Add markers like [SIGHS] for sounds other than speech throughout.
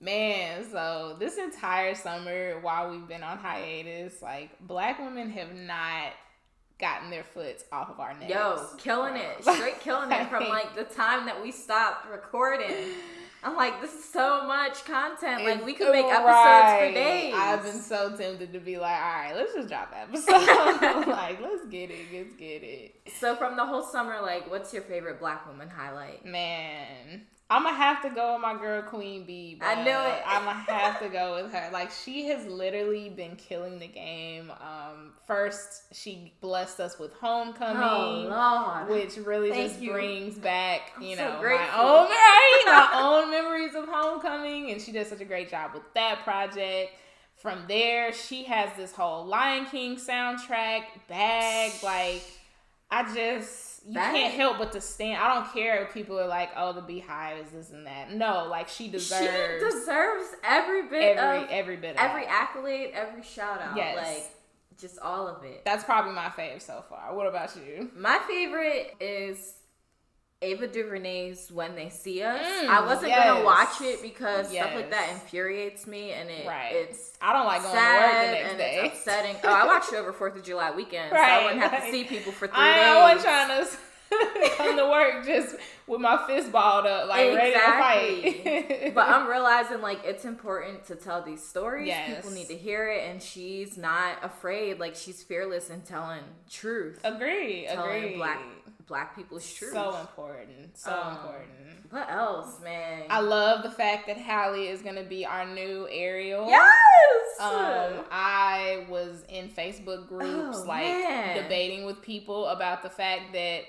Man, so this entire summer while we've been on hiatus, like black women have not gotten their foot off of our necks. Yo, killing it. Straight killing it from like the [LAUGHS] time that we stopped recording. I'm like, this is so much content. Like we could make episodes Right. for days. I've been so tempted to be like, all right, let's just drop the episode. [LAUGHS] like, let's get it, let's get it. so from the whole summer, like, what's your favorite black woman highlight? Man, I'm gonna have to go with my girl Queen Bee. I knew it. I'm gonna have to go with her. Like she has literally been killing the game. Um, first she blessed us with Homecoming. Oh. Which really Thank just you. brings back, you I'm so know, my own right, my [LAUGHS] own memories of homecoming, and she did such a great job with that project. From there, she has this whole Lion King soundtrack bag. Like, I just you That- can't help but to stand. I don't care if people are like, "Oh, the BeyHive is this and that." No, like she deserves she deserves every bit every of every bit of every that. accolade, every shout out. Yes. Like just all of it. That's probably my fave so far. What about you? My favorite is Ava DuVernay's "When They See Us." Mm, I wasn't yes. gonna watch it because stuff like that infuriates me, and it Right. it's I don't like going sad to work the next and day. it's upsetting. Oh, I watched it over Fourth of July weekend, so I [LAUGHS] wouldn't have to see people for three I, days. I wasn't trying to [LAUGHS] come to work just with my fist balled up, like ready to fight. but I'm [LAUGHS] realizing like it's important to tell these stories. Yes. People need to hear it, and she's not afraid. Like she's fearless in telling truth, agree, telling agree. black black people's truth. So important, so Um, important. What else, man? I love the fact that Halle is gonna be our new Ariel. yes. Um, I was in Facebook groups Oh, like man. debating with people about the fact that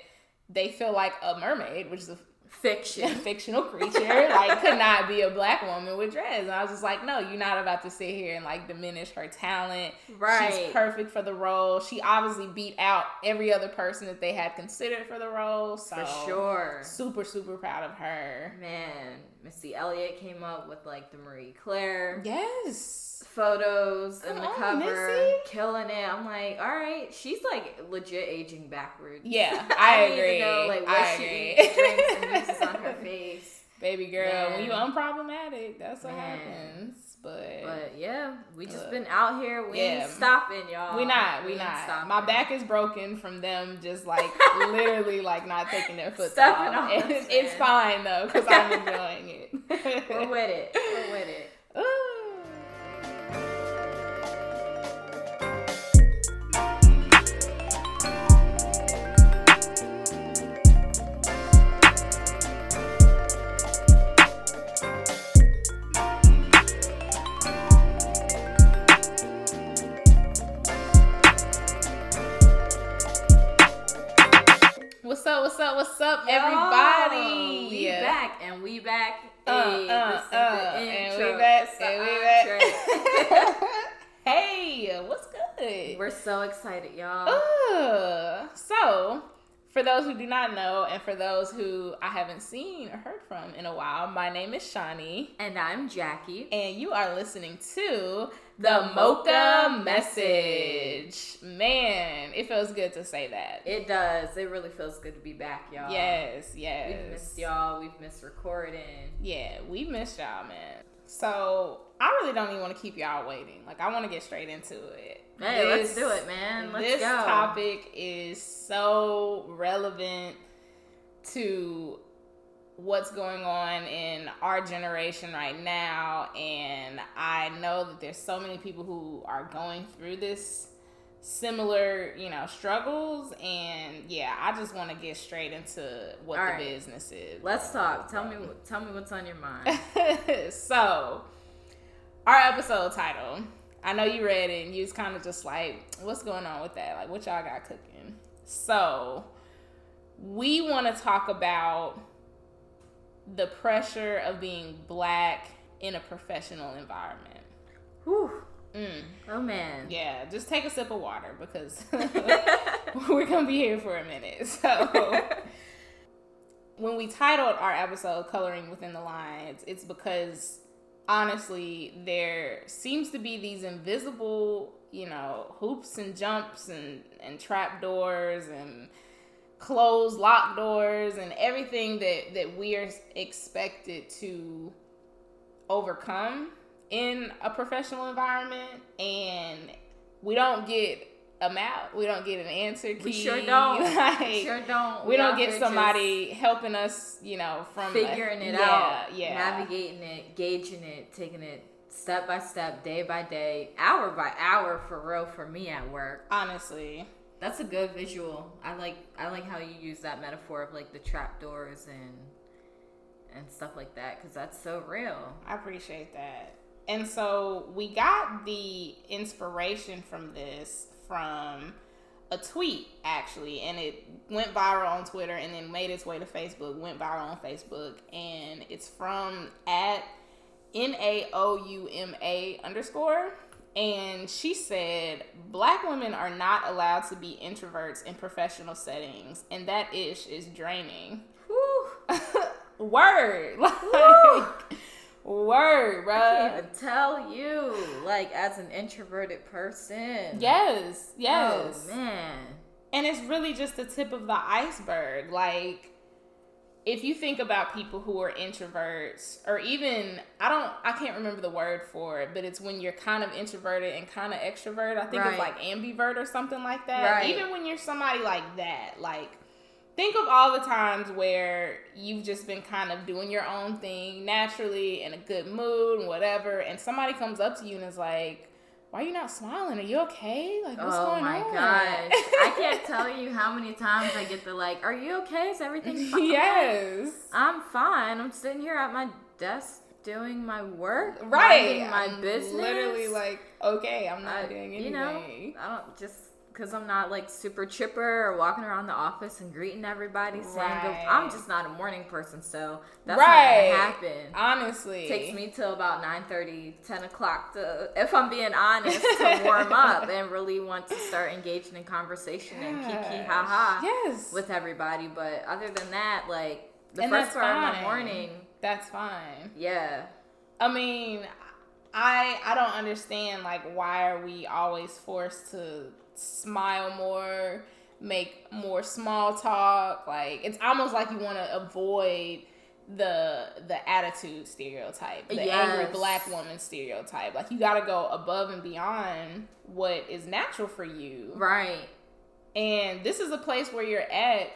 they feel like a mermaid, which is a Fiction. [LAUGHS] fictional creature, like could not be a black woman with dreads. And I was just like, no, you're not about to sit here and like diminish her talent. Right. She's perfect for the role. She obviously beat out every other person that they had considered for the role. So For sure. Super, super proud of her. Man, Missy Elliott came up with like the Marie Claire Yes. photos and the on, cover, Missy. killing it. I'm like, all right, she's like legit aging backwards. Yeah, [LAUGHS] I, need agree. to know like what I she agree. drinks, and [LAUGHS] uses on her face. Baby girl, when you unproblematic, that's what Man. happens. But, But yeah, we just Ugh. been out here. We Yeah. ain't stopping, y'all. we not, we ain't not. stopping. My back is broken from them just like [LAUGHS] literally like not taking their foot off. us, it's fine though because I'm enjoying it. [LAUGHS] We're with it. We're with it. Uh, uh, this is the uh, and we back, and we entree. [LAUGHS] hey, what's good? We're so excited, y'all. Uh, so, for those who do not know, and for those who I haven't seen or heard from in a while, my name is Shawnee, And I'm Jackie. and you are listening to the Mocha Message. Man, it feels good to say that. It does. It really feels good to be back, y'all. yes, yes. We've missed y'all. We've missed recording. Yeah, we missed y'all, man. So I really don't even want to keep y'all waiting. Like I want to get straight into it. Hey, let's do it, man. Let's this go. topic is so relevant to what's going on in our generation right now and I know that there's so many people who are going through this similar, you know, struggles and yeah, I just want to get straight into what All the right. business is. Let's talk. Tell me. Tell me what's on your mind. [LAUGHS] so, our episode title. I know you read it and you was kind of just like, what's going on with that? Like, what y'all got cooking? So, we want to talk about the pressure of being black in a professional environment. Whew. Mm, Oh man. yeah, just take a sip of water because [LAUGHS] [LAUGHS] we're going to be here for a minute. So, [LAUGHS] when we titled our episode Coloring Within the Lines, it's because honestly, there seems to be these invisible, you know, hoops and jumps and, and trap doors and closed lock doors and everything that, that we are expected to overcome in a professional environment and we don't get a map. We don't get an answer key. [LAUGHS] We sure don't. Like, sure don't. We, don't get somebody helping us, you know, from figuring a, it yeah, out, yeah, navigating it, gauging it, taking it step by step, day by day, hour by hour for real for me at work. Honestly, that's a good visual. I like I like how you use that metaphor of like the trap doors and and stuff like that because that's so real. I appreciate that. And so we got the inspiration from this from a tweet actually, and it went viral on Twitter and then made its way to Facebook, went viral on Facebook, and it's from at N A O U M A underscore. And she said, Black women are not allowed to be introverts in professional settings, and that ish is draining. [LAUGHS] Word. [LAUGHS] Like, word, bro. I can't even tell you, like, as an introverted person. Yes, oh, yes. Oh, man. And it's really just the tip of the iceberg. Like, if you think about people who are introverts, or even I don't, I can't remember the word for it, but it's when you're kind of introverted and kind of extrovert. I think Right. it's like ambivert or something like that. Right. Even when you're somebody like that, like think of all the times where you've just been kind of doing your own thing naturally in a good mood and whatever, and somebody comes up to you and is like. Why are you not smiling? Are you okay? Like, what's oh going on? Oh my gosh. I [LAUGHS] can't tell you how many times I get the like, are you okay? Is everything [LAUGHS] fine? yes. I'm fine. I'm sitting here at my desk doing my work. right my I'm business. literally like okay i'm not I- doing anything you know, I don't just because I'm not like super chipper or walking around the office and greeting everybody saying good. I'm just not a morning person, so that's Right. not gonna happen. honestly It takes me till about 9 10 o'clock to, if I'm being honest, to [LAUGHS] warm up and really want to start engaging in conversation and kiki ha ha yes with everybody. But other than that, like the And first part of my fine. morning, that's fine yeah. i mean i i don't understand like why are we always forced to smile more make more small talk like it's almost like you want to avoid the the attitude stereotype the angry black woman stereotype like you got to go above and beyond what is natural for you Right. and this is a place where you're at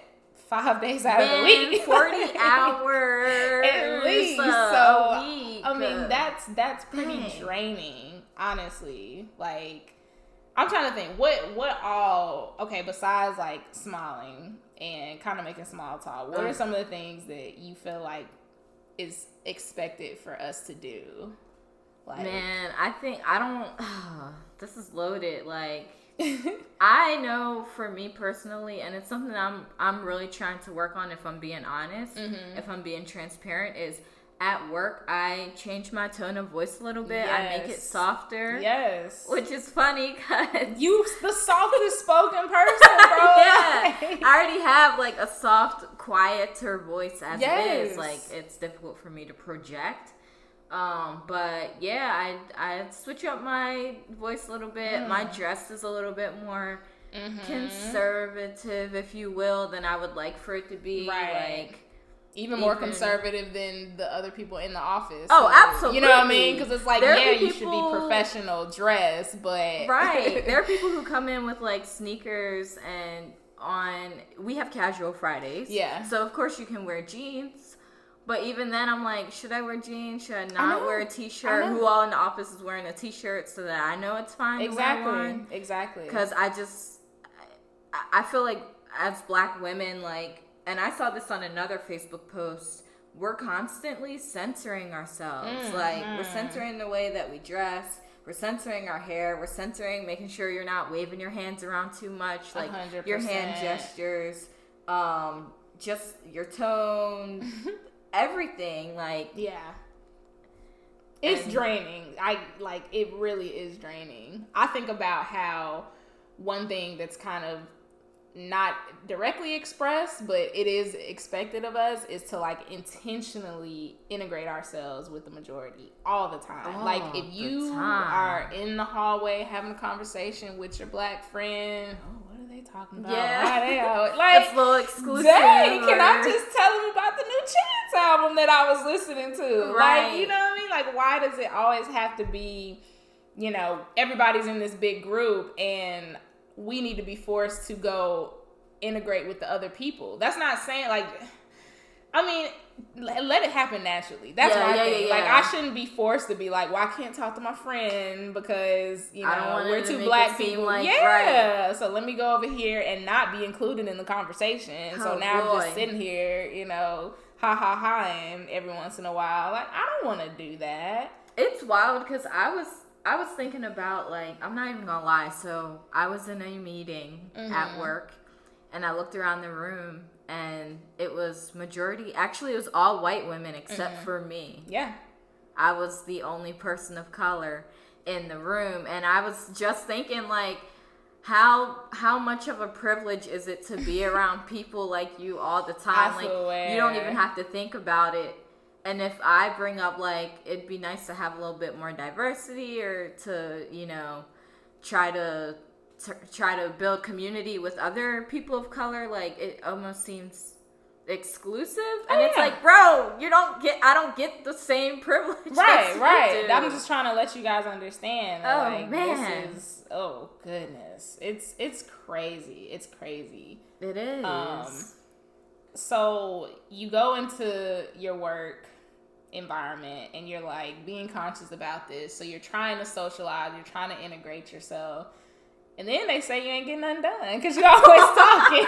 five [LAUGHS] days out of the week 40 [LAUGHS] hours at least a so week. i mean that's that's pretty Dang. draining honestly like i'm trying to think what what all okay besides like smiling and kind of making small talk what are some of the things that you feel like is expected for us to do like Man, I think I don't. [SIGHS] this is loaded. Like [LAUGHS] I know for me personally, and it's something I'm I'm really trying to work on. If I'm being honest, Mhm. if I'm being transparent, is at work I change my tone of voice a little bit. I make it softer, yes which is funny because you the softest [LAUGHS] spoken person bro [LAUGHS] yeah, Like- I already have like a soft, quieter voice as it Yes. is. Like it's difficult for me to project. Um, but yeah, I I switch up my voice a little bit. My dress is a little bit more Mhm. conservative, if you will, than I would like for it to be. Right. Like even more even- conservative than the other people in the office. Oh, So, You know what I mean? Because it's like, There yeah, be you should be professional dress, but [LAUGHS] right. there are [LAUGHS] people who come in with like sneakers and on we have casual Fridays. Yeah. So of course you can wear jeans. But even then I'm like, should I wear jeans? Should I not know. wear a t-shirt? Who all in the office is wearing a t-shirt so that I know it's fine exactly, exactly. Because I just I, I feel like as black women like and I saw this on another Facebook post we're constantly censoring ourselves. Like we're Mhm. censoring the way that we dress. We're censoring our hair. We're censoring making sure you're not waving your hands around too much. Like hundred your hand gestures, um, just your tone, [LAUGHS] everything. Like yeah, it's draining. I like it. Really is draining. I think about how one thing that's kind of not directly expressed, but it is expected of us is to like intentionally integrate ourselves with the majority all the time. All like if you are in the hallway having a conversation with your black friend, oh, what are they talking about? Yeah. Why they [LAUGHS] out? Like it's a little exclusive. Dang, can I just tell them about the new Chance album that I was listening to? Right. Like, you know what I mean? Like, why does it always have to be, you know, everybody's in this big group and we need to be forced to go integrate with the other people? That's not saying like I mean, let it happen naturally. That's yeah, my yeah, thing. Yeah, like I shouldn't be forced to be like, well, I can't talk to my friend because you know we're two black people. Like, yeah, right. so let me go over here and not be included in the conversation. Oh, so now boy. I'm just sitting here, you know, ha ha ha, and every once in a while, like I don't want to do that. It's wild because I was I was thinking about like I'm not even gonna lie. So I was in a meeting mm-hmm. at work, and I looked around the room and it was majority actually it was all white women except mm-hmm. for me yeah i was the only person of color in the room and i was just thinking like how how much of a privilege is it to be [LAUGHS] around people like you all the time like you don't even have to think about it and if i bring up like it'd be nice to have a little bit more diversity or to you know try to try to build community with other people of color, like it almost seems exclusive. And oh, it's like bro you don't get i don't get the same [LAUGHS] privilege right right. i'm just trying to let you guys understand oh like, man. this is oh goodness. It's it's crazy. It's crazy. It is. Um so you go into your work environment and you're like being conscious about this so you're trying to socialize you're trying to integrate yourself and then they say you ain't getting nothing done because you're always [LAUGHS] talking.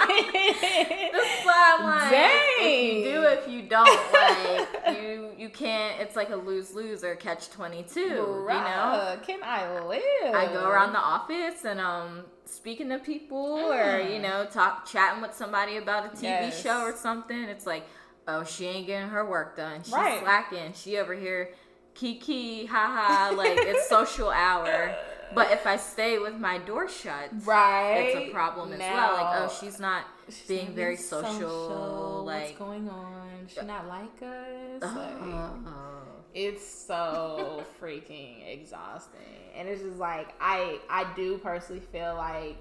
I'm like, Dang. if you do, if you don't, like [LAUGHS] you, you can't. It's like a lose lose or catch twenty two. You know? Can I live? I go around the office and um speaking to people mm. or you know talk chatting with somebody about a TV yes. show or something. It's like, oh, she ain't getting her work done. She's right. slacking. She over here, kiki, haha. Like it's [LAUGHS] social hour. But if I stay with my door shut, right, it's a problem as well. Like, oh, she's not she's being very social, social. Like, what's going on? She not like us. Uh, like, it's so [LAUGHS] freaking exhausting, and it's just like I I do personally feel like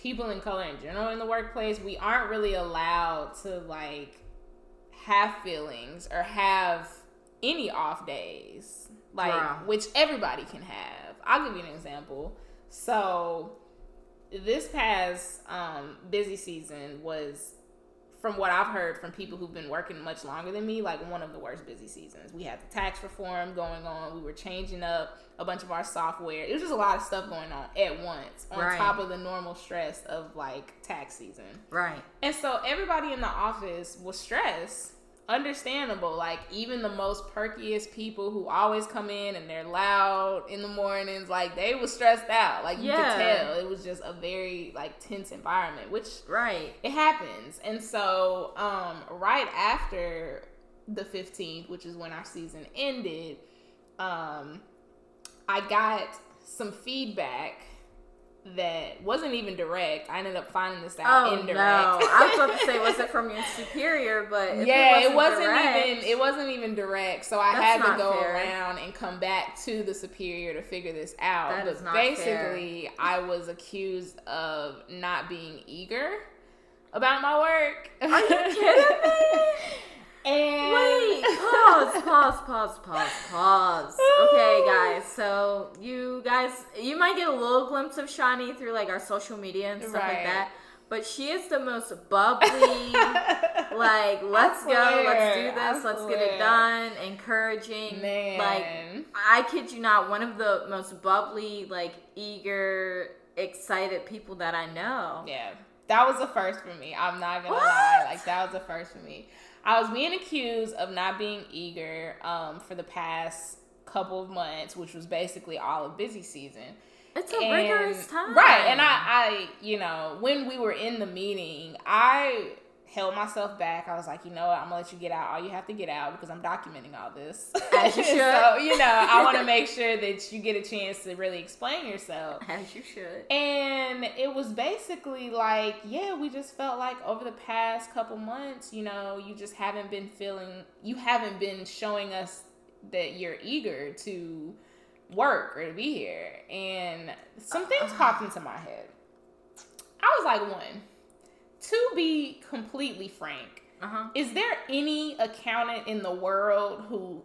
people in color in general in the workplace we aren't really allowed to like have feelings or have any off days like which everybody can have I'll give you an example. So this past um, busy season was from what I've heard from people who've been working much longer than me, like one of the worst busy seasons. We had the tax reform going on. We were changing up a bunch of our software. It was just a lot of stuff going on at once, on right. top of the normal stress of like tax season. Right. And so everybody in the office was stressed understandable. Like even the most perkiest people who always come in and they're loud in the mornings, like they was stressed out. Like you yeah. could tell it was just a very like tense environment, which right it happens. And so um, right after the 15th, which is when our season ended, um, I got some feedback that wasn't even direct. I ended up finding this out oh, indirect. No. I was about to [LAUGHS] say, was it from your superior? But yeah, it wasn't, it wasn't direct, even it wasn't even direct. So I had to go fair. around and come back to the superior to figure this out. That but basically, fair. I was accused of not being eager about my work. Are you [LAUGHS] kidding me? And wait, pause, pause, pause, pause, pause. Okay, guys. So you guys, you might get a little glimpse of Shani through like our social media and stuff right. like that. But she is the most bubbly, [LAUGHS] like let's go, let's do this, let's get it done, encouraging. Man. Like I kid you not, one of the most bubbly, like eager, excited people that I know. Yeah, that was the first for me. I'm not gonna what? lie, like that was the first for me. I was being accused of not being eager um, for the past couple of months, which was basically all of busy season. It's a and, rigorous time, right? And I, I, you know, when we were in the meeting, I held myself back. I was like, you know what, I'm gonna let you get out all you have to get out because I'm documenting all this. As [LAUGHS] you should. so, you know, I want to [LAUGHS] make sure that you get a chance to really explain yourself. As you should. And it was basically like, yeah, we just felt like over the past couple months, you know, you just haven't been feeling, you haven't been showing us that you're eager to work or to be here. And some things uh-huh. popped into my head. I was like, one to be completely frank, uh-huh. is there any accountant in the world who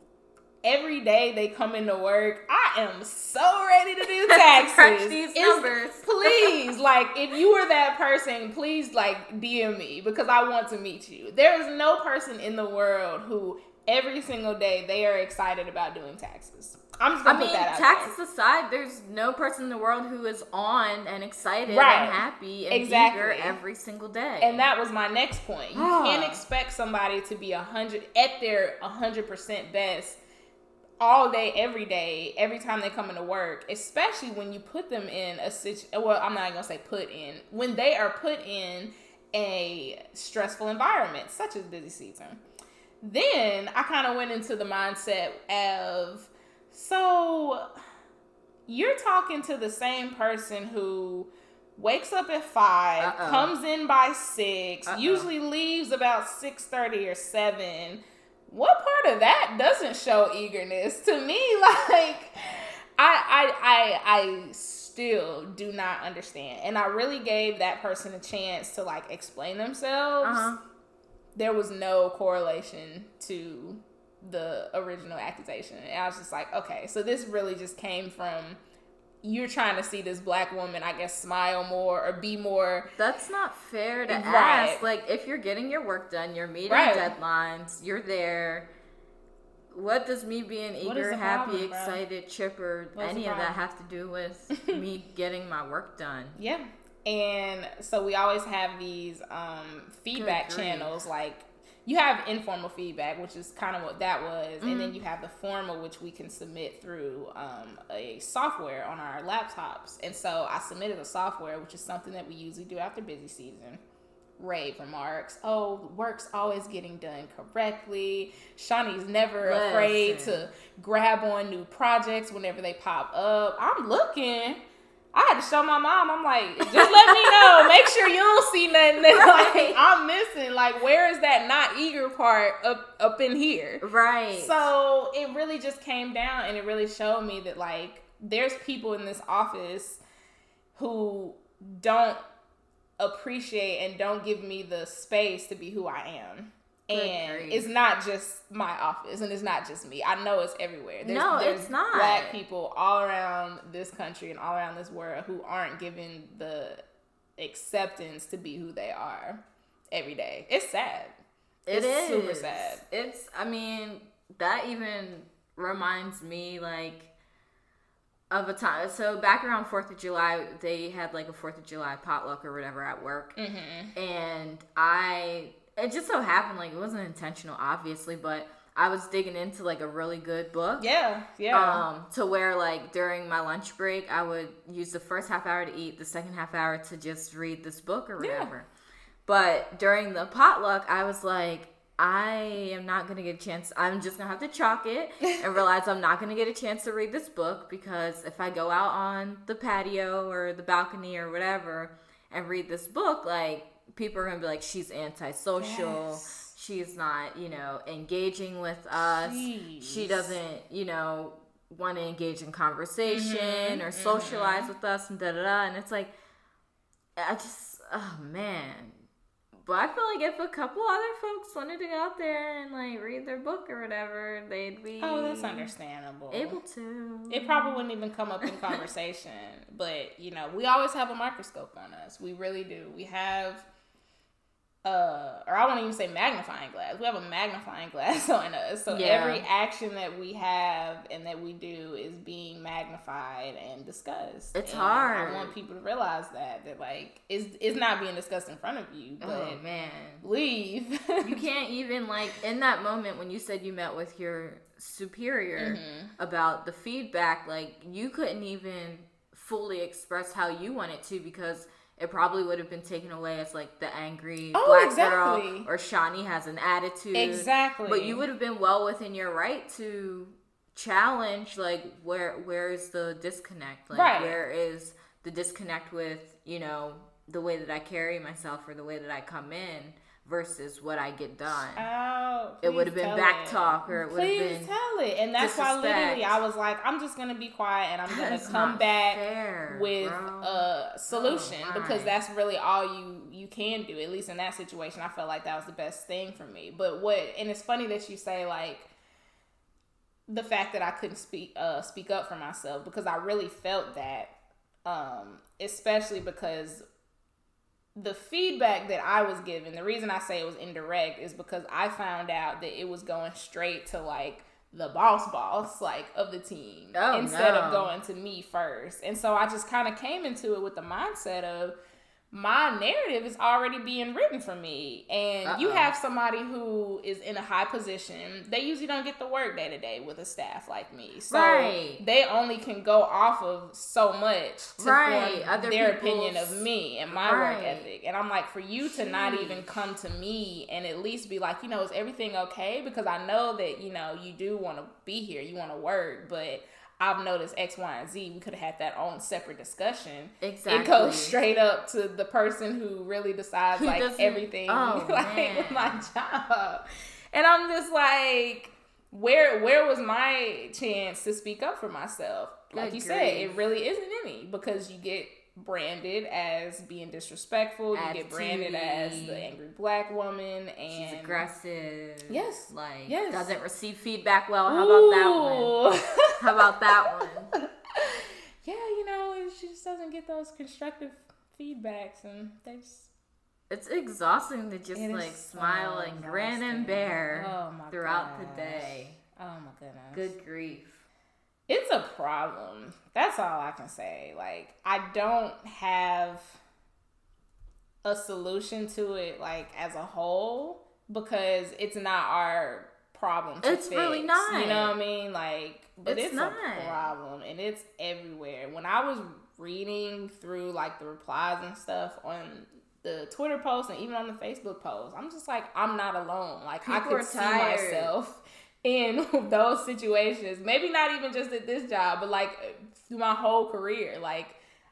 every day they come into work, I am so ready to do [LAUGHS] taxes. Crunch these It's- numbers. [LAUGHS] please, like, if you were that person, please, like, DM me because I want to meet you. There is no person in the world who every single day they are excited about doing taxes. I'm just I gonna mean, put that out taxes there. aside, there's no person in the world who is on and excited Right. and happy and Exactly. eager every single day. And that was my next point. You Ah. can't expect somebody to be a hundred at their hundred percent best all day, every day, every time they come into work, especially when you put them in a situation. Well, I'm not gonna say put in when they are put in a stressful environment, such as busy season. Then I kind of went into the mindset of so you're talking to the same person who wakes up at 5 Uh-oh. comes in by 6 Uh-oh. usually leaves about 6.30 or 7 what part of that doesn't show eagerness to me [LAUGHS] like I, I i i still do not understand and i really gave that person a chance to like explain themselves uh-huh. There was no correlation to the original accusation. And I was just like, okay, so this really just came from you're trying to see this black woman, I guess, smile more or be more. That's not fair to Right. ask. Like, if you're getting your work done, you're meeting Right. deadlines, you're there. What does me being eager, happy, problem, excited, chipper, What's any of that have to do with [LAUGHS] me getting my work done? Yeah. And so we always have these um, feedback channels like you have informal feedback, which is kind of what that was, and Mm-hmm. then you have the formal, which we can submit through um, a software on our laptops. And so I submitted a software, which is something that we usually do after busy season. Rave remarks. Oh, work's always getting done correctly. Shawnee's never afraid to grab on new projects whenever they pop up. I'm looking. I had to show my mom. I'm like, just let me know. Make sure you don't see nothing that [LAUGHS] like. I'm missing. Like, where is that not eager part up up in here? Right. So it really just came down and it really showed me that like there's people in this office who don't appreciate and don't give me the space to be who I am. And it's not just my office and it's not just me. I know it's everywhere. There's, No, there's it's not. Black people all around this country and all around this world who aren't given the acceptance to be who they are every day. It's sad. It It's is super sad. It's. I mean, that even reminds me like of a time. So back around Fourth of July, they had like a Fourth of July potluck or whatever at work, Mm-hmm. and I. It just so happened like it wasn't intentional, obviously, but I was digging into like a really good book. Yeah, yeah. Um, to where like during my lunch break, I would use the first half hour to eat, the second half hour to just read this book or Yeah. whatever. But during the potluck, I was like, I am not gonna get a chance. I'm just gonna have to chalk it [LAUGHS] and realize I'm not gonna get a chance to read this book because if I go out on the patio or the balcony or whatever and read this book, like people are gonna be like, she's antisocial. Yes. She's not, you know, engaging with us. She doesn't, you know, want to engage in conversation Mm-hmm, or socialize with us and da da da. And it's like, I just, oh man. But I feel like if a couple other folks wanted to go out there and like read their book or whatever, they'd be Oh, that's understandable. able to. It probably wouldn't even come up in conversation, [LAUGHS] but you know, we always have a microscope on us. We really do. We have, uh, or I won't even say magnifying glass. We have a magnifying [LAUGHS] glass on us. So Yeah. every action that we have and that we do is being magnified and discussed. It's And hard. I want people to realize that that like it's it's not being discussed in front of you, but oh man. leave. [LAUGHS] you can't even like in that moment when you said you met with your superior Mm-hmm. about the feedback like you couldn't even fully express how you wanted to because it probably would have been taken away as like the angry Oh, black girl or Shawnee has an attitude Exactly. but you would have been well within your right to challenge like where where is the disconnect like Right. where is the disconnect with you know the way that I carry myself or the way that I come in versus what I get done. Oh, It would have been back it. talk or it would have Please been tell it. And that's why literally. I was like, I'm just gonna be quiet and I'm gonna come back fair, with bro. a solution Oh, because that's really all you you can do. At least in that situation, I felt like that was the best thing for me. But what and it's funny that you say like the fact that I couldn't speak uh speak up for myself because I really felt that um especially because the feedback that I was given, the reason I say it was indirect is because I found out that it was going straight to like the boss boss like of the team Oh, instead no. of going to me first. And so I just kind of came into it with the mindset of my narrative is already being written for me. And you Uh-uh. have somebody who is in a high position. They usually don't get to work day to day with a staff like me. So Right. they only can go off of so much to Right. form Other their opinion of me and my work ethic. And I'm like, for you to not even come to me and at least be like, you know, is everything okay? Because I know that, you know, you do want to be here, you want to work, but I've noticed X, Y, and Z. We could have had that own separate discussion. Exactly. It goes straight up to the person who really decides Who like everything oh, [LAUGHS] like man. with my job. And I'm just like, where where was my chance to speak up for myself? Like you said, it really isn't any because you get branded as being disrespectful, you get branded as the angry black woman and She's aggressive. Yes. Like Yes. doesn't receive feedback well. How about that one? How about that one? [LAUGHS] yeah, you know, she just doesn't get those constructive feedbacks and they just It's exhausting to just like so smile and grin and bear Oh throughout the day. Oh my goodness. Good grief. It's a problem. That's all I can say. Like I don't have a solution to it like as a whole because it's not our problem to It's really fix. not. You know what I mean? Like but It's it's, not. a problem and it's everywhere. When I was reading through like the replies and stuff on the Twitter post and even on the Facebook post, I'm just like I'm not alone. Like I People could are see myself in [LAUGHS] those situations. Maybe not even just at this job, but like through my whole career. Like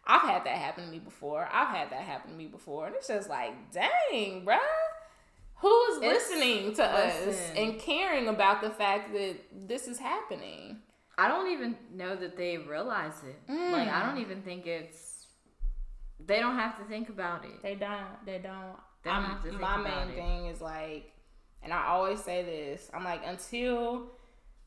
I've had that happen to me before. I've had that happen to me before, and it's just like, dang, bruh. Who is listening to us and caring about the fact that this is happening? I don't even know that they realize it. Like I don't mm. even think it's. They don't have to think about it. They don't. They don't. They don't I'm- have to think my main it. thing is like, and I always say this. I'm like, until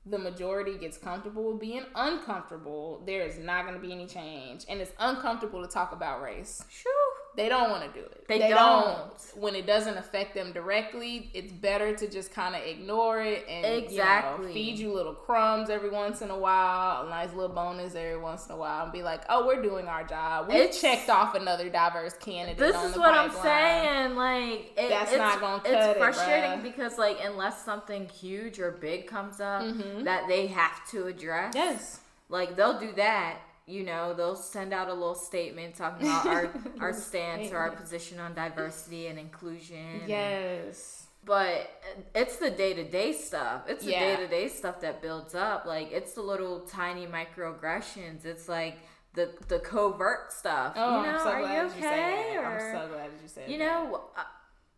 the majority gets comfortable with being uncomfortable, there is not going to be any change, and it's uncomfortable to talk about race. Shoo. They don't want to do it. They don't. When it doesn't affect them directly, it's better to just kind of ignore it and you know, Exactly. feed you little crumbs every once in a while, a nice little bonus every once in a while, and be like, "Oh, we're doing our job. We checked off another diverse candidate." This on is the what I'm saying. Like it, That's it's, not gonna cut It's it, frustrating because like unless something huge or big comes up Mhm. that they have to address, Yes. like they'll do that. You know, they'll send out a little statement talking about our [LAUGHS] our stance or our position on diversity and inclusion. Yes. But it's the day to day stuff. It's the day to day stuff that builds up. Like it's the little tiny microaggressions. It's like the the covert stuff. Oh, you know, I'm so are glad you that you. Or- I'm so glad that you said it. you that. know, I-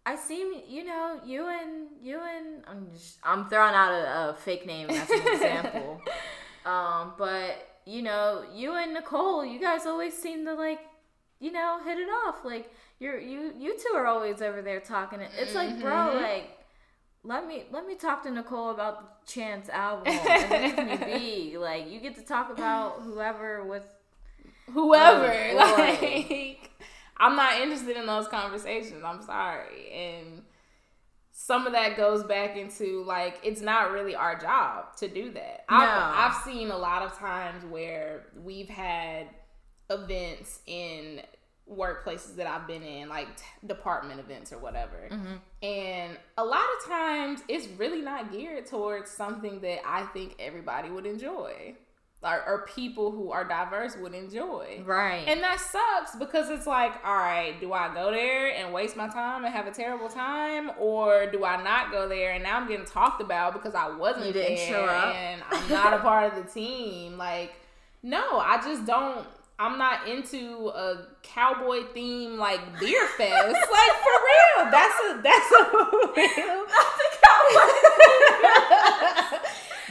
I see. You know, you and you and I'm just I'm throwing out a, a fake name as an [LAUGHS] example. um, but you know, you and Nicole, you guys always seem to like, you know, hit it off. Like you're you you two are always over there talking. It's like, bro, Mhm. like. Let me let me talk to Nicole about the Chance album [LAUGHS] and Me Be. Like you get to talk about whoever with whoever. [LAUGHS] Like, I'm not interested in those conversations. I'm sorry. And some of that goes back into like it's not really our job to do that. No. I've, I've seen a lot of times where we've had events in workplaces that I've been in, like t- department events or whatever. Mm-hmm. And a lot of times it's really not geared towards something that I think everybody would enjoy. Or, or people who are diverse would enjoy. right. And that sucks because it's like, all right, do I go there and waste my time and have a terrible time, or do I not go there and now I'm getting talked about because I wasn't there and I'm not a part of the team? [LAUGHS] Like, no, I just don't. I'm not into a cowboy theme like beer [LAUGHS] fest. like for real, that's a that's a [LAUGHS] real.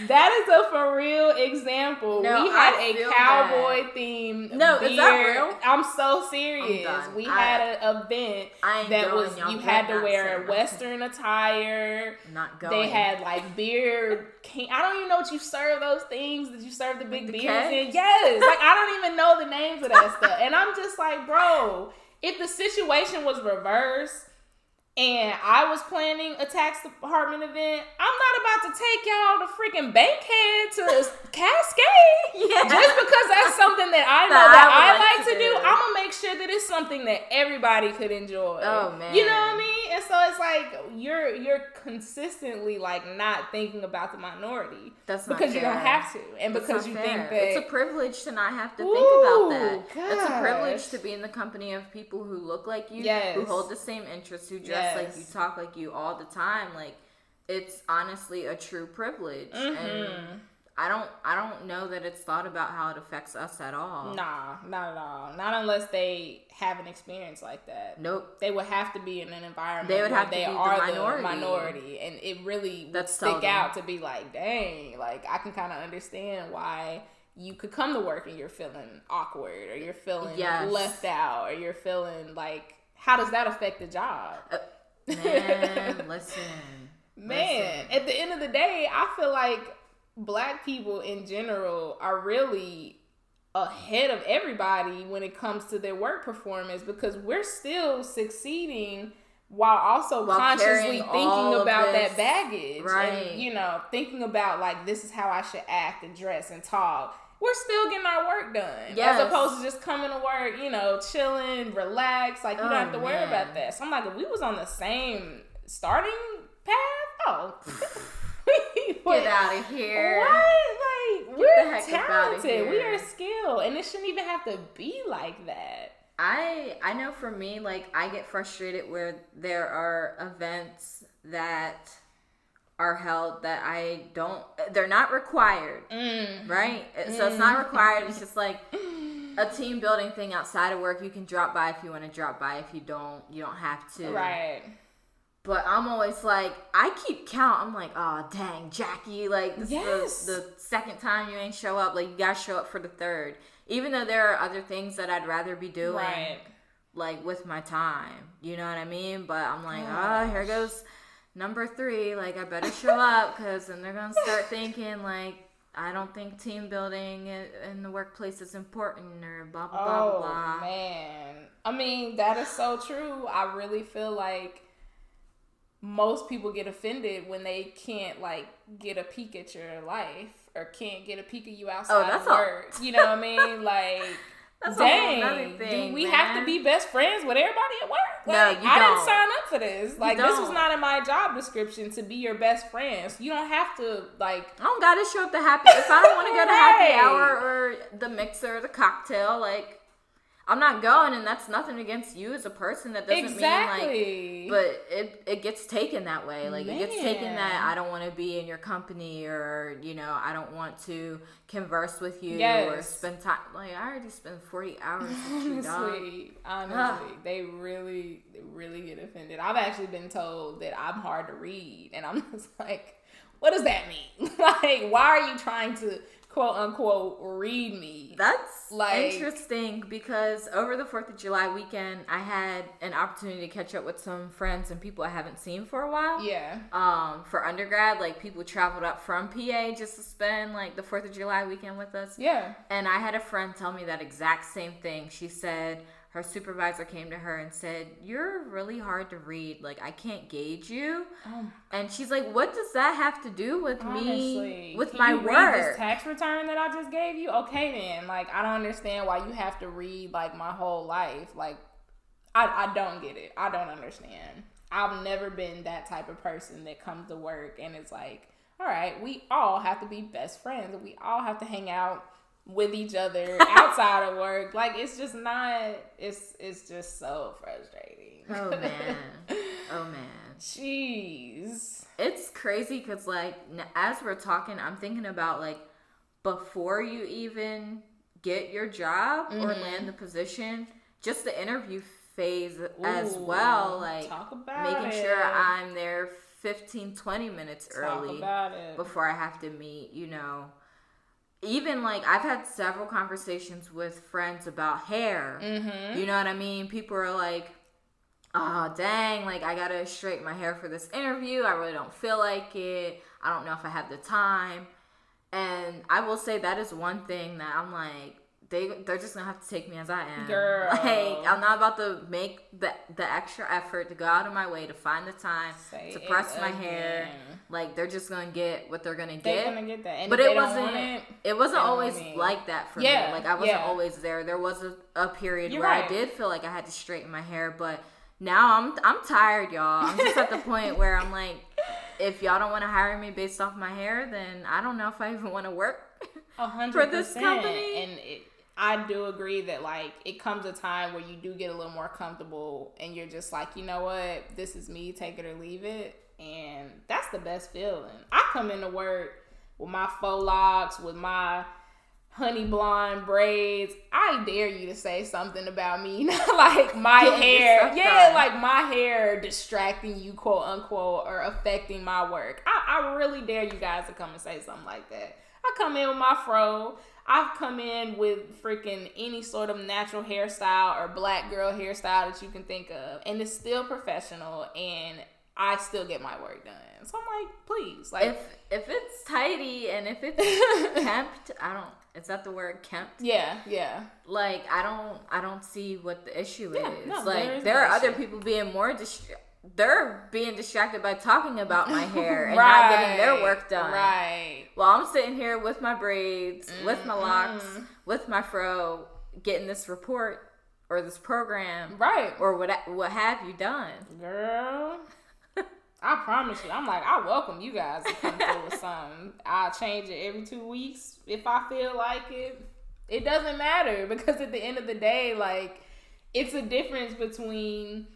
That is a for real example. No, we had I a cowboy that. themed No, beer. is that real? I'm so serious. I'm we I- had an event that going, was you had to wear a western attire. Not going. They had like beer. Can- I don't even know what you serve those things. Did you serve the big The beers in? Yes. Like I don't [LAUGHS] even know the names of that stuff. And I'm just like, bro, if the situation was reversed and I was planning a tax department event, I'm not about to take y'all to freaking Bankhead to [LAUGHS] Cascade. Yeah. Just because that's something that I know That I I, like like to to do, do. I'm gonna make sure that it's something that everybody could enjoy. Oh, man. You know what I mean? And so it's like you're you're consistently like not thinking about the minority That's not because you don't have to, and That's because you fair. think that it's a privilege to not have to think about that. It's a privilege to be in the company of people who look like you, Yes. who hold the same interests, who dress like you, talk like you all the time. Like it's honestly a true privilege, Mm-hmm. and I don't, I don't know that it's thought about how it affects us at all. nah, not at all. Not unless they have an experience like that. Nope. They would have to be in an environment They would where have to they the are minority. the minority, and it really would That's stick seldom. out to be like, dang, like I can kind of understand why you could come to work and you're feeling awkward, or you're feeling Yes. left out, or you're feeling like, how does that affect the job? Uh, man, [LAUGHS] listen. Man, Listen. at the end of the day, I feel like black people in general are really ahead of everybody when it comes to their work performance because we're still succeeding while also While consciously thinking about this. that baggage Right. and you know thinking about like this is how I should act and dress and talk we're still getting our work done Yes. as opposed to just coming to work you know chilling relax like you Oh, don't have to oh, worry man. about that so I'm like if we was on the same starting path oh [LAUGHS] [LAUGHS] Get out of here. what? Like the we're heck up outta talented. We are skilled, and it shouldn't even have to be like that. I I know for me, like I get frustrated where there are events that are held that I don't. They're not required, Mm. right? So it's not required. It's [LAUGHS] just like a team building thing outside of work. You can drop by if you want to drop by. If you don't, you don't have to. Right. But I'm always like, I keep count. I'm like, oh dang, Jackie, like this Yes. is the, the second time you ain't show up. Like you gotta show up for the third. Even though there are other things that I'd rather be doing, Right. like with my time. You know what I mean? But I'm like, ah, here goes number three. Like I better show up because then they're gonna start [LAUGHS] thinking like. I don't think team building in the workplace is important or blah blah blah Oh blah. man. I mean, that is so true. I really feel like most people get offended when they can't like get a peek at your life or can't get a peek of you oh, outside Oh, of a- work. You know what I mean? [LAUGHS] Like That's a Dang, thing, do we have to be best friends with everybody at work? No, you I don't. didn't sign up for this. Like, this was don't. in my job description to be your best friends. You don't have to like. I don't gotta show up to happy if I don't want to go to happy hour or the mixer or the cocktail. Like, I'm not going, and that's nothing against you as a person. That doesn't mean Exactly. like, but it it gets taken that way. Like it gets taken that I don't want to be in your company or you know I don't want to converse with you or Yes. spend time. Like I already spent 40 hours [LAUGHS] with you, honestly, honestly, they really, they really get offended. I've actually been told that I'm hard to read, and I'm [LAUGHS] just like, what does that mean? [LAUGHS] like, why are you trying to quote unquote read me? That's Like- interesting because over the 4th of July weekend, I had an opportunity to catch up with some friends and people I haven't seen for a while. yeah. Um, for undergrad, like people traveled up from PA just to spend like the 4th of July weekend with us. Yeah. And I had a friend tell me that exact same thing. She said her supervisor came to her and said, You're really hard to read. Like, I can't gauge you. Oh, And she's like, What does that have to do with honestly, me, with can my you read this work? tax return that I just gave you. Okay, then. Like, I don't understand why you have to read like my whole life. Like, I I don't get it. I don't understand. I've never been that type of person that comes to work and it's like, all right, we all have to be best friends. We all have to hang out with each other [LAUGHS] outside of work. Like, it's just not. It's it's just so frustrating. oh, man. Oh, man. [LAUGHS] Jeez. It's crazy because, like, as we're talking, I'm thinking about, like, before you even get your job or Mhm. land the position, just the interview phase as well. Like, talk about making it. sure I'm there 15, 20 minutes Talk early about it. before I have to meet, you know. Even like I've had several conversations with friends about hair. Mm-hmm. You know what I mean? People are like, oh, dang, like I gotta straighten my hair for this interview. I really don't feel like it. I don't know if I have the time. And I will say that is one thing that I'm like, they they're just gonna have to take me as I am. [LAUGHS] Girl. Like I'm not about to make the the extra effort to go out of my way to find the time Say to press my hair. Like they're just gonna get what they're gonna They're get. gonna get that. And but it wasn't it, it wasn't always like that for Yeah, me. Like I wasn't yeah. always there. There was a, a period You're where I did feel like I had to straighten my hair, but now I'm I'm tired, y'all. I'm just at the [LAUGHS] point where I'm like, if y'all don't want to hire me based off my hair, then I don't know if I even want to work. A hundred [LAUGHS] for this company? And it, I do agree that like it comes a time where you do get a little more comfortable, and you're just like, you know what, this is me, take it or leave it, and that's the best feeling. I come into work with my faux locks, with my honey blonde braids. I dare you to say something about me, [LAUGHS] like my hair, yeah, done. like my hair distracting you, quote unquote, or affecting my work. I, I really dare you guys to come and say something like that. I come in with my fro. I've come in with freaking any sort of natural hairstyle or black girl hairstyle that you can think of, and it's still professional, and I still get my work done. So I'm like, please, like, If if it's tidy and if it's [LAUGHS] kempt, I don't. Is that the word kempt? yeah, yeah, Like I don't I don't see what the issue Yeah, is. no, like there is there no are other people being more they're being distracted by talking about my hair [LAUGHS] and not getting their work done. Right. While I'm sitting here with my braids, with my mm-hmm. locks, with my fro, getting this report or this program Right. or what what have you done? Girl. [LAUGHS] I promise you, I'm like, I welcome you guys to come through with something. I'll change it every two weeks if I feel like it. It doesn't matter because at the end of the day, like, it's a difference between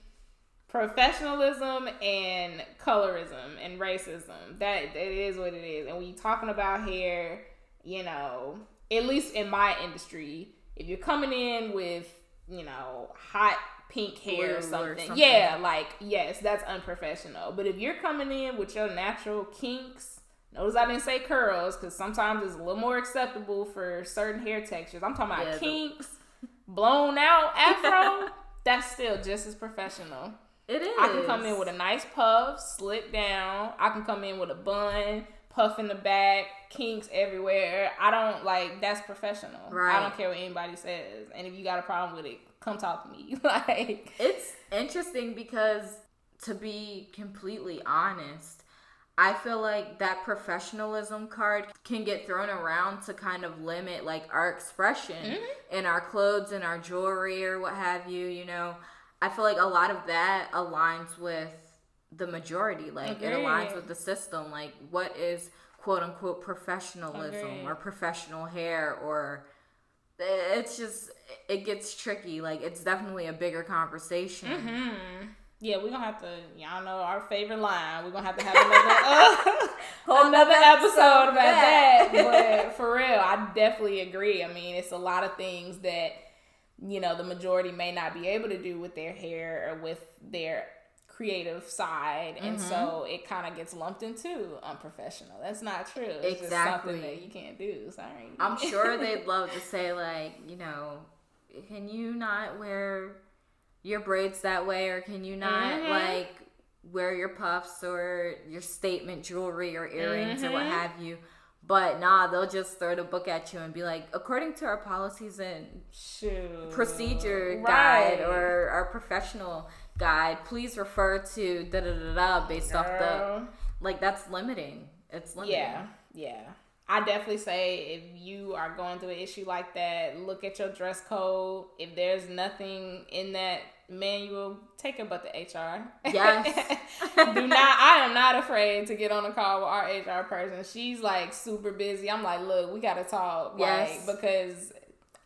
professionalism and colorism and racism. That that is what it is. And when you're talking about hair, you know, at least in my industry, if you're coming in with, you know, hot pink hair or or something, something. yeah, like yes, that's unprofessional. But if you're coming in with your natural kinks, notice I didn't say curls because sometimes it's a little more acceptable for certain hair textures. I'm talking about Yeah, the- kinks, blown out afro. [LAUGHS] that's still just as professional. It is. I can come in with a nice puff, slip down. I can come in with a bun, puff in the back, kinks everywhere. I don't like that's professional. I don't care what anybody says. And if you got a problem with it, come talk to me. [LAUGHS] like It's interesting because, to be completely honest, I feel like that professionalism card can get thrown around to kind of limit like our expression Mm-hmm. in our clothes and our jewelry or what have you. You know, I feel like a lot of that aligns with the majority. Like it aligns with the system. Like what is quote unquote professionalism Agreed. or professional hair or it's just it gets tricky like it's definitely a bigger conversation hmm Yeah, we're gonna have to y'all know our favorite line. We're gonna have to have another uh, [LAUGHS] Whole another episode episode about that. that. But for real, I definitely agree. I mean, it's a lot of things that you know the majority may not be able to do with their hair or with their creative side, and Mm-hmm. so it kind of gets lumped into unprofessional. That's not true. It's just Exactly. something that you can't do. Sorry. i'm sure they'd [LAUGHS] love to say like you know can you not wear your braids that way or can you not Mhm. like wear your puffs or your statement jewelry or earrings or what Mhm. have you but nah they'll just throw the book at you and be like according to our policies and Shoot. procedure Right. guide or our professional guide, please refer to da da da da based off the like that's limiting. It's limiting. Yeah, yeah. I definitely say if you are going through an issue like that, look at your dress code. If there's nothing in that manual, take it but the HR. Yes. [LAUGHS] Do not. I am not afraid to get on a call with our HR person. She's like super busy. I'm like, look, we gotta talk. Yes. Like, because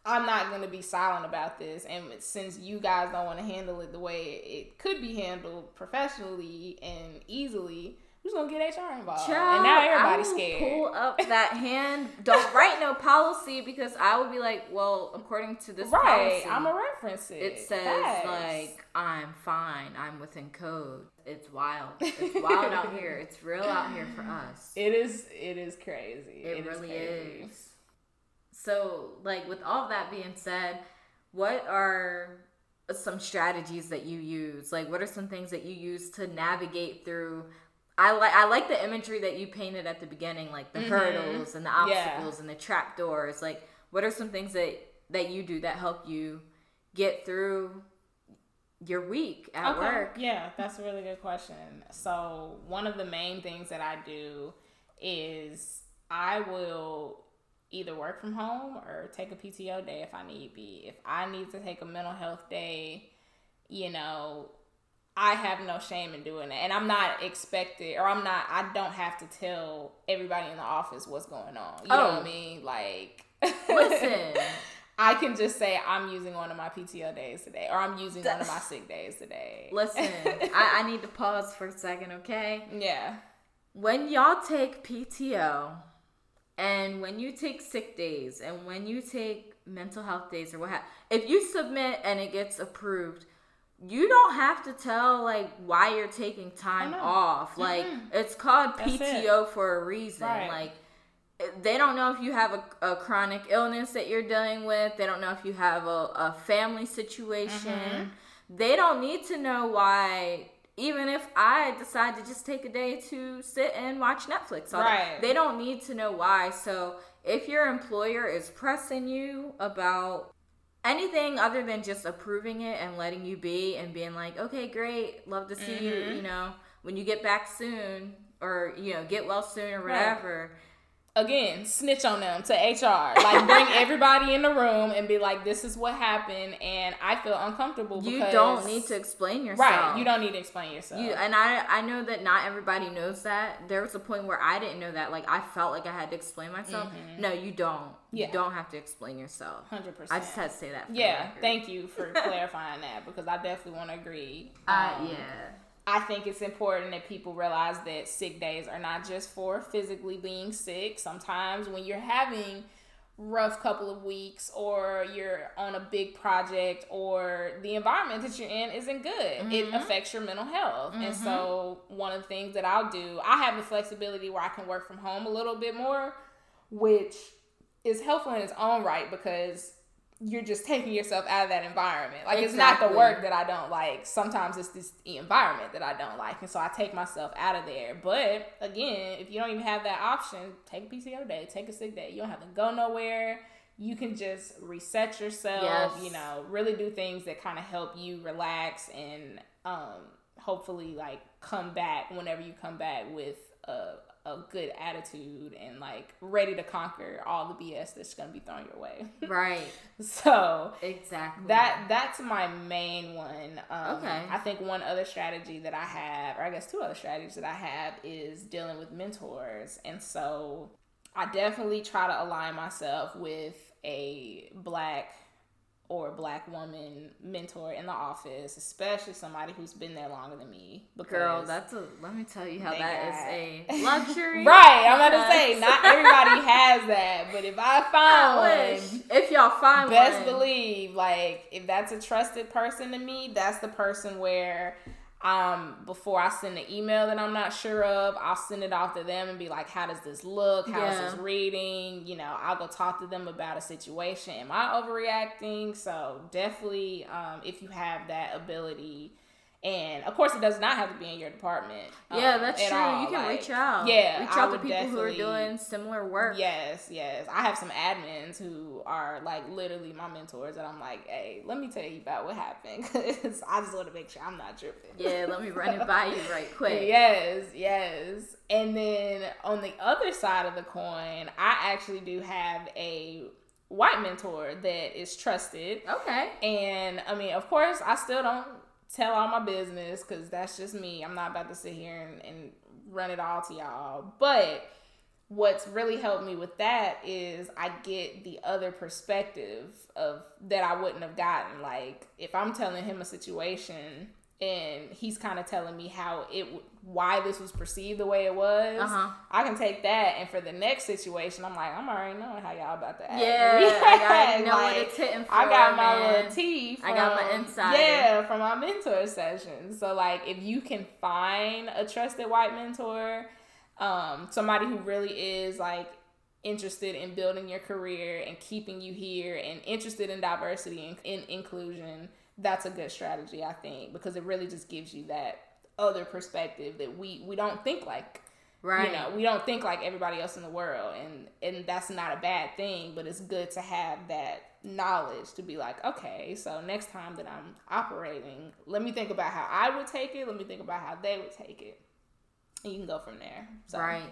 I'm not gonna be silent about this. And since you guys don't want to handle it the way it could be handled professionally and easily, Who's gonna get HR involved? Child, and now everybody's scared. Pull up that hand. Don't write no policy because I would be like, well, according to this right, policy, I'm a reference it. It says Facts. like I'm fine. I'm within code. It's wild. It's wild out [LAUGHS] here. It's real out here for us. It is. It is crazy. It, it really is, crazy. is. So, like, with all that being said, what are some strategies that you use? Like, what are some things that you use to navigate through? I like I like the imagery that you painted at the beginning, like the mm-hmm. hurdles and the obstacles yeah. and the trap doors. Like, what are some things that that you do that help you get through your week at okay. work? Yeah, that's a really good question. So, one of the main things that I do is I will either work from home or take a PTO day if I need be. If I need to take a mental health day, you know, I have no shame in doing it. And I'm not expected or I'm not I don't have to tell everybody in the office what's going on. You oh. know what I oh. mean? Like listen. [LAUGHS] I can just say I'm using one of my PTO days today, or I'm using one of my sick days today. [LAUGHS] Listen, I, I need to pause for a second, okay? Yeah. When y'all take PTO, and when you take sick days and when you take mental health days or what have, if you submit and it gets approved, you don't have to tell like why you're taking time off. Like mm-hmm. it's called PTO it. for a reason. Right. Like they don't know if you have a, a, chronic illness that you're dealing with. They don't know if you have a, a family situation. Mm-hmm. They don't need to know why even if I decide to just take a day to sit and watch Netflix, right. they don't need to know why. So if your employer is pressing you about anything other than just approving it and letting you be and being like, okay, great, love to see mm-hmm. you, you know, when you get back soon or, you know, get well soon or whatever. Right again, snitch on them to HR. Like bring [LAUGHS] everybody in the room and be like, "This is what happened," and I feel uncomfortable. You don't need to explain yourself. Right. You don't need to explain yourself. You, and I I know that not everybody knows that. There was a point where I didn't know that. Like I felt like I had to explain myself. Mm-hmm. No, you don't. Yeah. You don't have to explain yourself. Hundred percent. I just had to say that. yeah. Thank you for [LAUGHS] clarifying that because I definitely want to agree. Uh, um, yeah. I think it's important that people realize that sick days are not just for physically being sick. Sometimes when you're having rough couple of weeks or you're on a big project or the environment that you're in isn't good mm-hmm. it affects your mental health mm-hmm. and so one of the things that i'll do i have the flexibility where i can work from home a little bit more which is helpful in its own right because you're just taking yourself out of that environment. Like exactly. it's not the work that I don't like. Sometimes it's this environment that I don't like, and so I take myself out of there. But again, if you don't even have that option, take a PTO day, take a sick day. You don't have to go nowhere. You can just reset yourself. Yes. You know, really do things that kind of help you relax and um, hopefully like come back whenever you come back with a, a good attitude and like ready to conquer all the BS that's gonna be thrown your way. [LAUGHS] Right. so exactly that that's my main one. Um, okay. I think one other strategy that I have, or I guess two other strategies that I have, is dealing with mentors, and so I definitely try to align myself with a black or a black woman mentor in the office, especially somebody who's been there longer than me. Girl, that's a let me tell you how that got, is a [LAUGHS] luxury. right. I'm about to say not everybody has that, but if I [LAUGHS] find I one, if y'all find best one. Best believe like if that's a trusted person to me, that's the person where um, before I send an email that I'm not sure of, I'll send it off to them and be like, how does this look? How's yeah. this reading? You know, I'll go talk to them about a situation. Am I overreacting? So definitely, um, if you have that ability and of course, it does not have to be in your department. Yeah, um, that's true. All. You can like, reach out. Yeah, reach out to people who are doing similar work. Yes, yes. I have some admins who are like literally my mentors, and I'm like, hey, let me tell you about what happened [LAUGHS] because I just want to make sure I'm not tripping. Yeah, let me run it by you [LAUGHS] right quick. yes, yes. And then on the other side of the coin, I actually do have a white mentor that is trusted. Okay. And I mean, of course, I still don't tell all my business because that's just me. I'm not about to sit here and, and run it all to y'all. But what's really helped me with that is I get the other perspective of that I wouldn't have gotten. Like if I'm telling him a situation and he's kind of telling me how it why this was perceived the way it was. Uh-huh. I can take that, and for the next situation, I'm like, I'm already knowing how y'all about to act. Yeah, [LAUGHS] I gotta know what it's hitting for. I got my man. little tea. From, I got my insider. Yeah, from my mentor session. So like, if you can find a trusted white mentor, um, somebody who really is like interested in building your career and keeping you here, and interested in diversity and in inclusion, that's a good strategy, I think, because it really just gives you that other perspective that we we don't think like Right. you know we don't think like everybody else in the world and and that's not a bad thing but it's good to have that knowledge to be like okay so next time that i'm operating let me think about how i would take it let me think about how they would take it and you can go from there so right.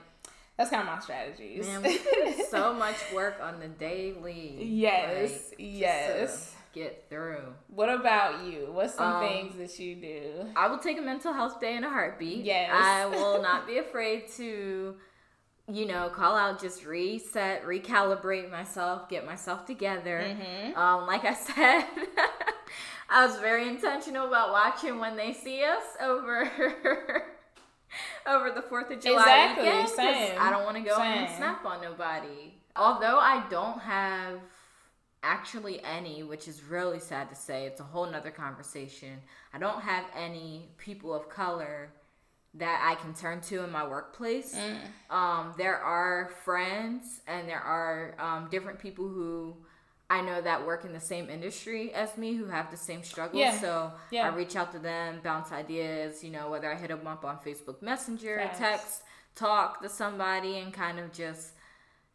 that's kind of my strategies Man, we do so [LAUGHS] much work on the daily. yes like, yes get through. what about you what's some Um, things that you do I will take a mental health day in a heartbeat. Yes. I will [LAUGHS] not be afraid to, you know, call out, just reset, recalibrate myself, get myself together. Mhm. Um, like I [LAUGHS] said, I was very intentional about watching when they see us over. [LAUGHS] Over the Fourth of July Exactly, weekend, same, I don't want to go in and snap on nobody. Although I don't have actually any, which is really sad to say, it's a whole nother conversation. I don't have any people of color that I can turn to in my workplace. Mm. Um, there are friends and there are um, different people who I know that work in the same industry as me who have the same struggles. Yeah. So Yeah. I reach out to them, bounce ideas, you know, whether I hit them up on Facebook Messenger, text, talk to somebody, and kind of just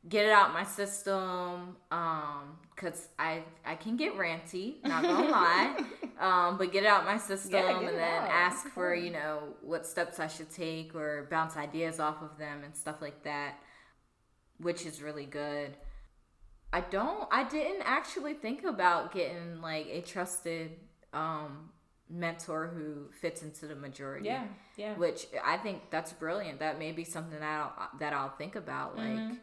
get it out my system. Um, cause I I can get ranty, not gonna [LAUGHS] lie. Um, but get it out my system Yeah, and then out. ask for you know what steps I should take or bounce ideas off of them and stuff like that, which is really good. I don't. I didn't actually think about getting like a trusted um, mentor who fits into the majority. yeah yeah Which I think that's brilliant. That may be something that I'll, that I'll think about. Like, Mm-hmm.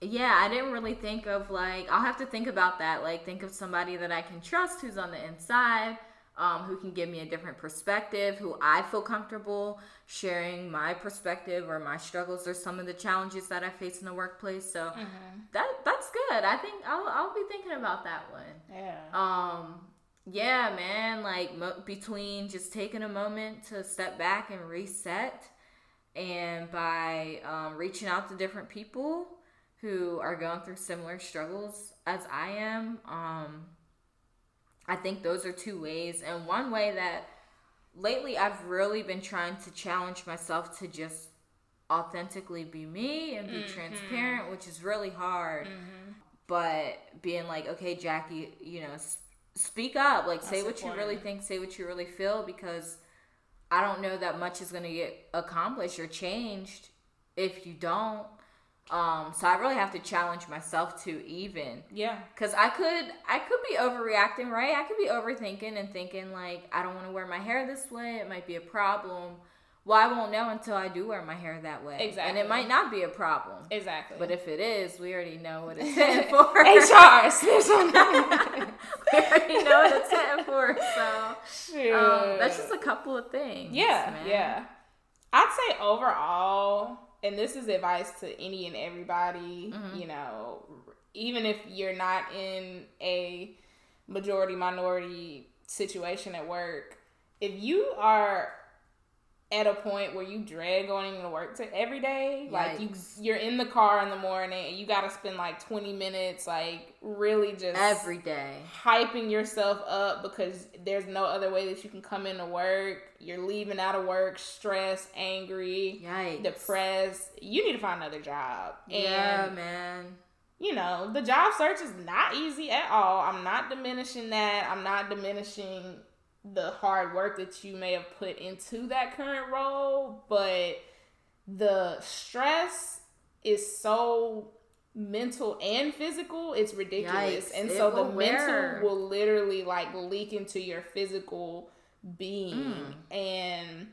Yeah, I didn't really think of like I'll have to think about that. Like, think of somebody that I can trust who's on the inside, um, who can give me a different perspective, who I feel comfortable sharing my perspective or my struggles or some of the challenges that I face in the workplace. So Mm-hmm. that that's good. I think I'll I'll be thinking about that one. yeah Um, yeah, man, like mo- between just taking a moment to step back and reset, and by um, reaching out to different people who are going through similar struggles as I am, um, I think those are two ways. And one way that lately I've really been trying to challenge myself to just authentically be me and be transparent, which is really hard. But being like, okay, Jackie, you know, speak up, like say what you really think, say what you really feel, because I don't know that much is gonna get accomplished or changed if you don't. Um, so I really have to challenge myself to even yeah Cause I could, I could be overreacting, right? I could be overthinking and thinking like, I don't want to wear my hair this way. It might be a problem. Well, I won't know until I do wear my hair that way. Exactly. And it might not be a problem. exactly But if it is, we already know what it's [LAUGHS] hitting for. HR snitch on that. [LAUGHS] we already know what it's hitting for. So um, that's just a couple of things. yeah, man. yeah. I'd say overall, and this is advice to any and everybody, Mm-hmm. you know, even if you're not in a majority minority situation at work, if you are at a point where you dread going into work to every day, like you you're in the car in the morning and you got to spend like 20 minutes like really just Every day. hyping yourself up because there's no other way that you can come into work. You're leaving out of work stressed, angry, Yikes. depressed. You need to find another job. And Yeah, man. you know, the job search is not easy at all. I'm not diminishing that. I'm not diminishing the hard work that you may have put into that current role, but the stress is so mental and physical it's ridiculous Yikes, and so the wear. mental will literally like leak into your physical being Mm. and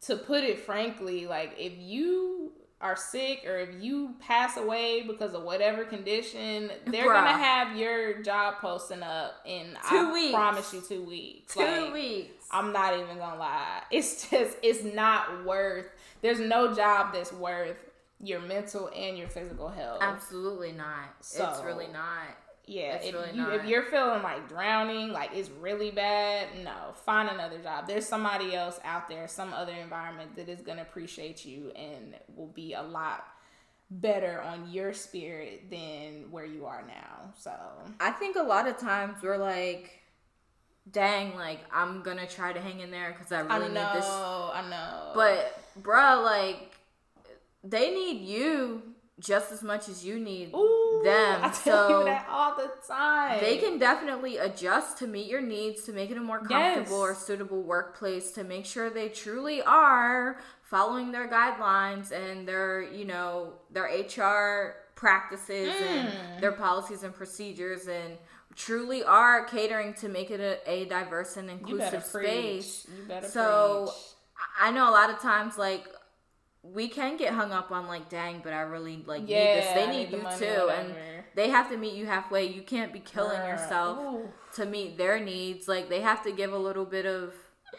to put it frankly like if you are sick or if you pass away because of whatever condition, they're Bruh. gonna have your job posting up in Two I weeks. promise you two weeks. Two Like, weeks. I'm not even gonna lie. [LAUGHS] It's just it's not worth there's no job that's worth your mental and your physical health. Absolutely not. it's really not. Yeah, if really you, if, you're feeling like drowning, like it's really bad, no, find another job. There's somebody else out there, some other environment that is gonna appreciate you and will be a lot better on your spirit than where you are now. So I think a lot of times we're like, dang, like I'm gonna try to hang in there because I I really know, need this. I know. But bruh, like they need you just as much as you need Ooh, them. I tell so you that all the time. they can definitely adjust to meet your needs to make it a more comfortable Yes. or suitable workplace to make sure they truly are following their guidelines and their you know their hr practices Mm. and their policies and procedures and truly are catering to make it a, a diverse and you better inclusive preach. space You better So, preach. I know a lot of times like we can get hung up on like dang but i really like need this they need, need you money, too and they have to meet you halfway you can't be killing Bruh. yourself Ooh. to meet their needs like they have to give a little bit of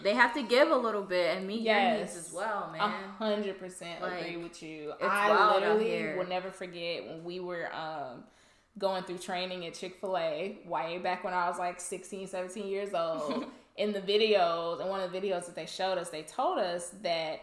they have to give a little bit and meet your needs Yes. as well man hundred percent agree with you. I literally will never forget when we were um going through training at Chick-fil-A way back when I was like 16, 17 years old. [LAUGHS] in the videos, in one of the videos that they showed us, they told us that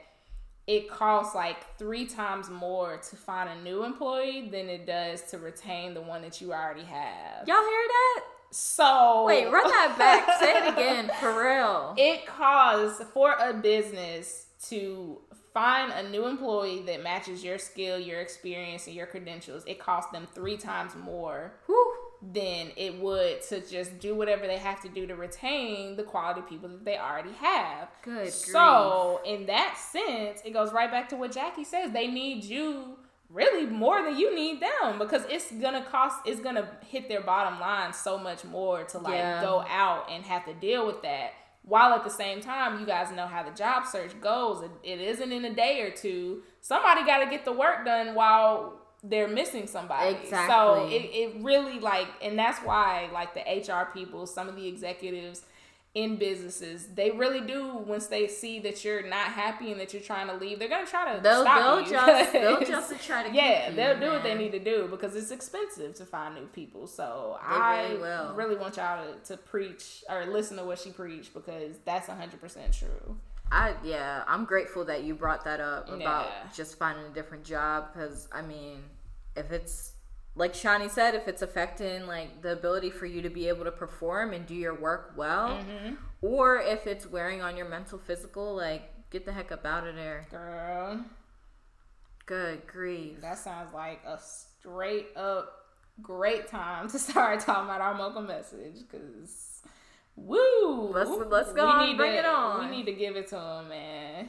it costs like three times more to find a new employee than it does to retain the one that you already have. y'all hear that So wait run that back [LAUGHS] say it again for real it costs for a business to find a new employee that matches your skill, your experience, and your credentials. It costs them three times more Whew. Than it would to just do whatever they have to do to retain the quality people that they already have. Good So, in that sense, it goes right back to what Jackie says. They need you really more than you need them because it's gonna cost it's gonna hit their bottom line so much more to like Yeah. go out and have to deal with that while at the same time you guys know how the job search goes it, it isn't in a day or two somebody got to get the work done while they're missing somebody. So it, it really like and that's why like the hr people some of the executives in businesses they really do once they see that you're not happy and that you're trying to leave they're gonna try to they'll stop they'll you. just [LAUGHS] they'll just try to yeah they'll do what they need to do because it's expensive to find new people. So They i really really want y'all to, to preach or listen to what she preached because that's 100% true I yeah, I'm grateful that you brought that up about Yeah. just finding a different job because I mean, if it's like Shani said, if it's affecting like the ability for you to be able to perform and do your work well, Mm-hmm. or if it's wearing on your mental, physical, like get the heck up out of there. girl Good grief. that sounds like a straight up great time to start talking about our mocha message because woo Let's- let's go on, bring to, it on. we need to give it to him, man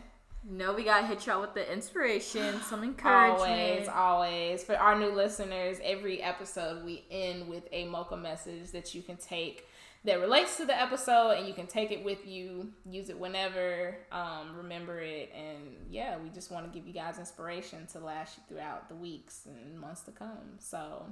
No, we gotta hit y'all with the inspiration, [SIGHS] some encouragement. Always, always. For our new listeners, every episode we end with a mocha message that you can take that relates to the episode and you can take it with you, use it whenever, um, remember it. And yeah, we just want to give you guys inspiration to last you throughout the weeks and months to come. So.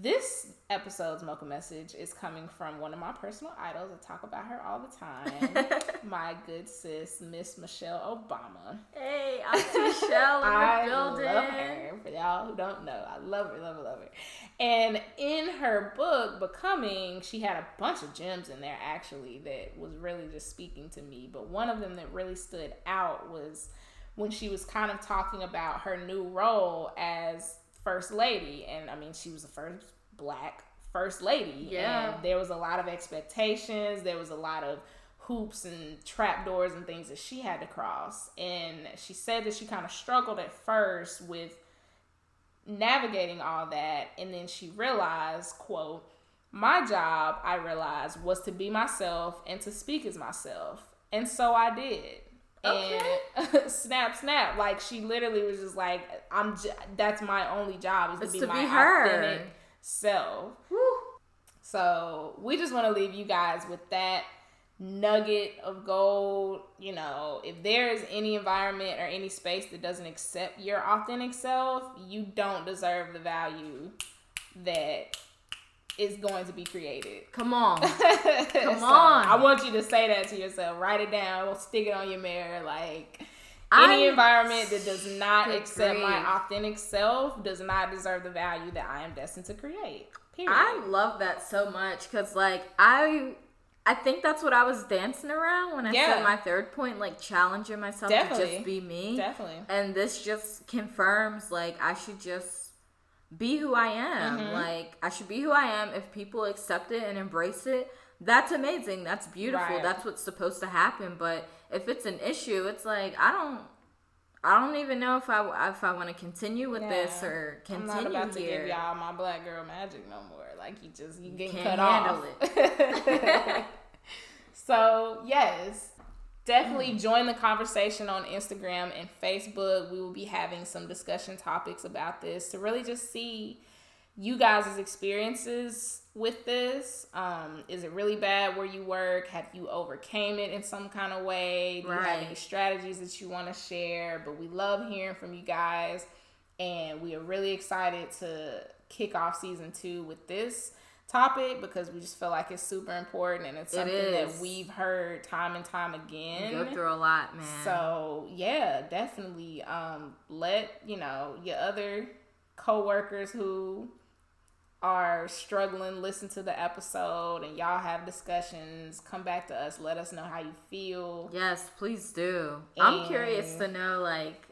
This episode's mocha message is coming from one of my personal idols. I talk about her all the time. [LAUGHS] my good sis, Miss Michelle Obama. Hey, Shell [LAUGHS] in I the building. love her. For y'all who don't know, I love her, love her, love her. And in her book, Becoming, she had a bunch of gems in there actually that was really just speaking to me. But one of them that really stood out was when she was kind of talking about her new role as first lady. And I mean, she was the first black first lady. Yeah. And there was a lot of expectations, there was a lot of hoops and trapdoors and things that she had to cross. And she said that she kind of struggled at first with navigating all that. And then she realized, quote, my job, I realized, was to be myself and to speak as myself. And so I did. And [LAUGHS] snap, snap. Like she literally was just like, I'm. J- that's my only job is to It's be to my be authentic self. Woo. So we just want to leave you guys with that nugget of gold. You know, if there is any environment or any space that doesn't accept your authentic self, you don't deserve the value that is going to be created. [LAUGHS] Come on. [LAUGHS] Come so, on. I want you to say that to yourself. Write it down. Stick it on your mirror. Like any I'm- environment that does not accept my authentic self does not deserve the value that I am destined to create. Period. I love that so much because, like, I. I think that's what I was dancing around when I Yeah. said my third point, like challenging myself to just be me. Definitely. And this just confirms, like, I should just be who I am. Mhm. Like, I should be who I am. If people accept it and embrace it, that's amazing. That's beautiful. Right. That's what's supposed to happen. But if it's an issue, it's like I don't. I don't even know if I if I want to continue with this Yeah. or I'm continue not about to here. give y'all my black girl magic no more. Like you just you getting Can't cut handle off. [LAUGHS] so yes, Mm. definitely join the conversation on Instagram and Facebook. We will be having some discussion topics about this to really just see you guys' experiences with this. Um, is it really bad where you work? Have you overcame it in some kind of way? Do you have any strategies that you want to share? But we love hearing from you guys, and we are really excited to kick off season two with this topic because we just feel like it's super important and it's It something that is. we've heard time and time You again. go through a lot, man. So yeah, definitely um, let you know your other coworkers who are struggling listen to the episode and y'all have discussions. Come back to us. Let us know how you feel. Yes, please do. I'm curious to know, like,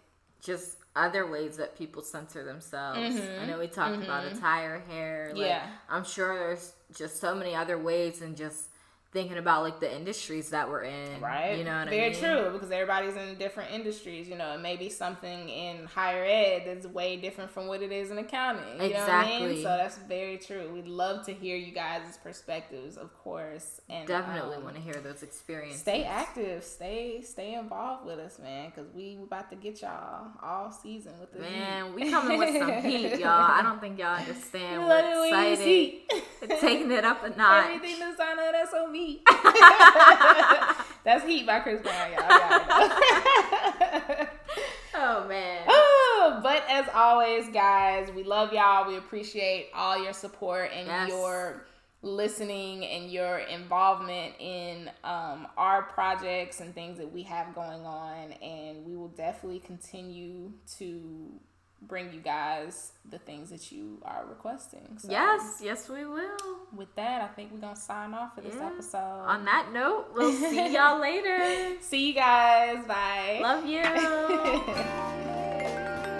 just other ways that people censor themselves. Mhm, I know we talked about mhm. attire, hair. Like, Yeah. I'm sure there's just so many other ways, and just thinking about like the industries that we're in. Right. You know what Very I mean? true because everybody's in different industries. You know, it may be something in higher ed that's way different from what it is in accounting. You know what I mean? Exactly. So that's very true. We'd love to hear you guys' perspectives, of course. And Definitely um, want to hear those experiences. Stay active, stay stay involved with us, man, because we about to get y'all all season with the Man, we coming with some heat, [LAUGHS] y'all. I don't think y'all understand. We We're love it when you excited. Taking it up a [LAUGHS] notch. everything that's on on me. [LAUGHS] that's Heat by Chris Brown, y'all. y'all. [LAUGHS] Oh man. Oh, but as always, guys, we love y'all. We appreciate all your support and Yes. your listening and your involvement in um, our projects and things that we have going on. And we will definitely continue to bring you guys the things that you are requesting. So Yes, yes, we will. With that, I think we're going to sign off for this Yeah. episode. On that note, we'll see [LAUGHS] y'all later. See you guys. Bye. Love you. [LAUGHS]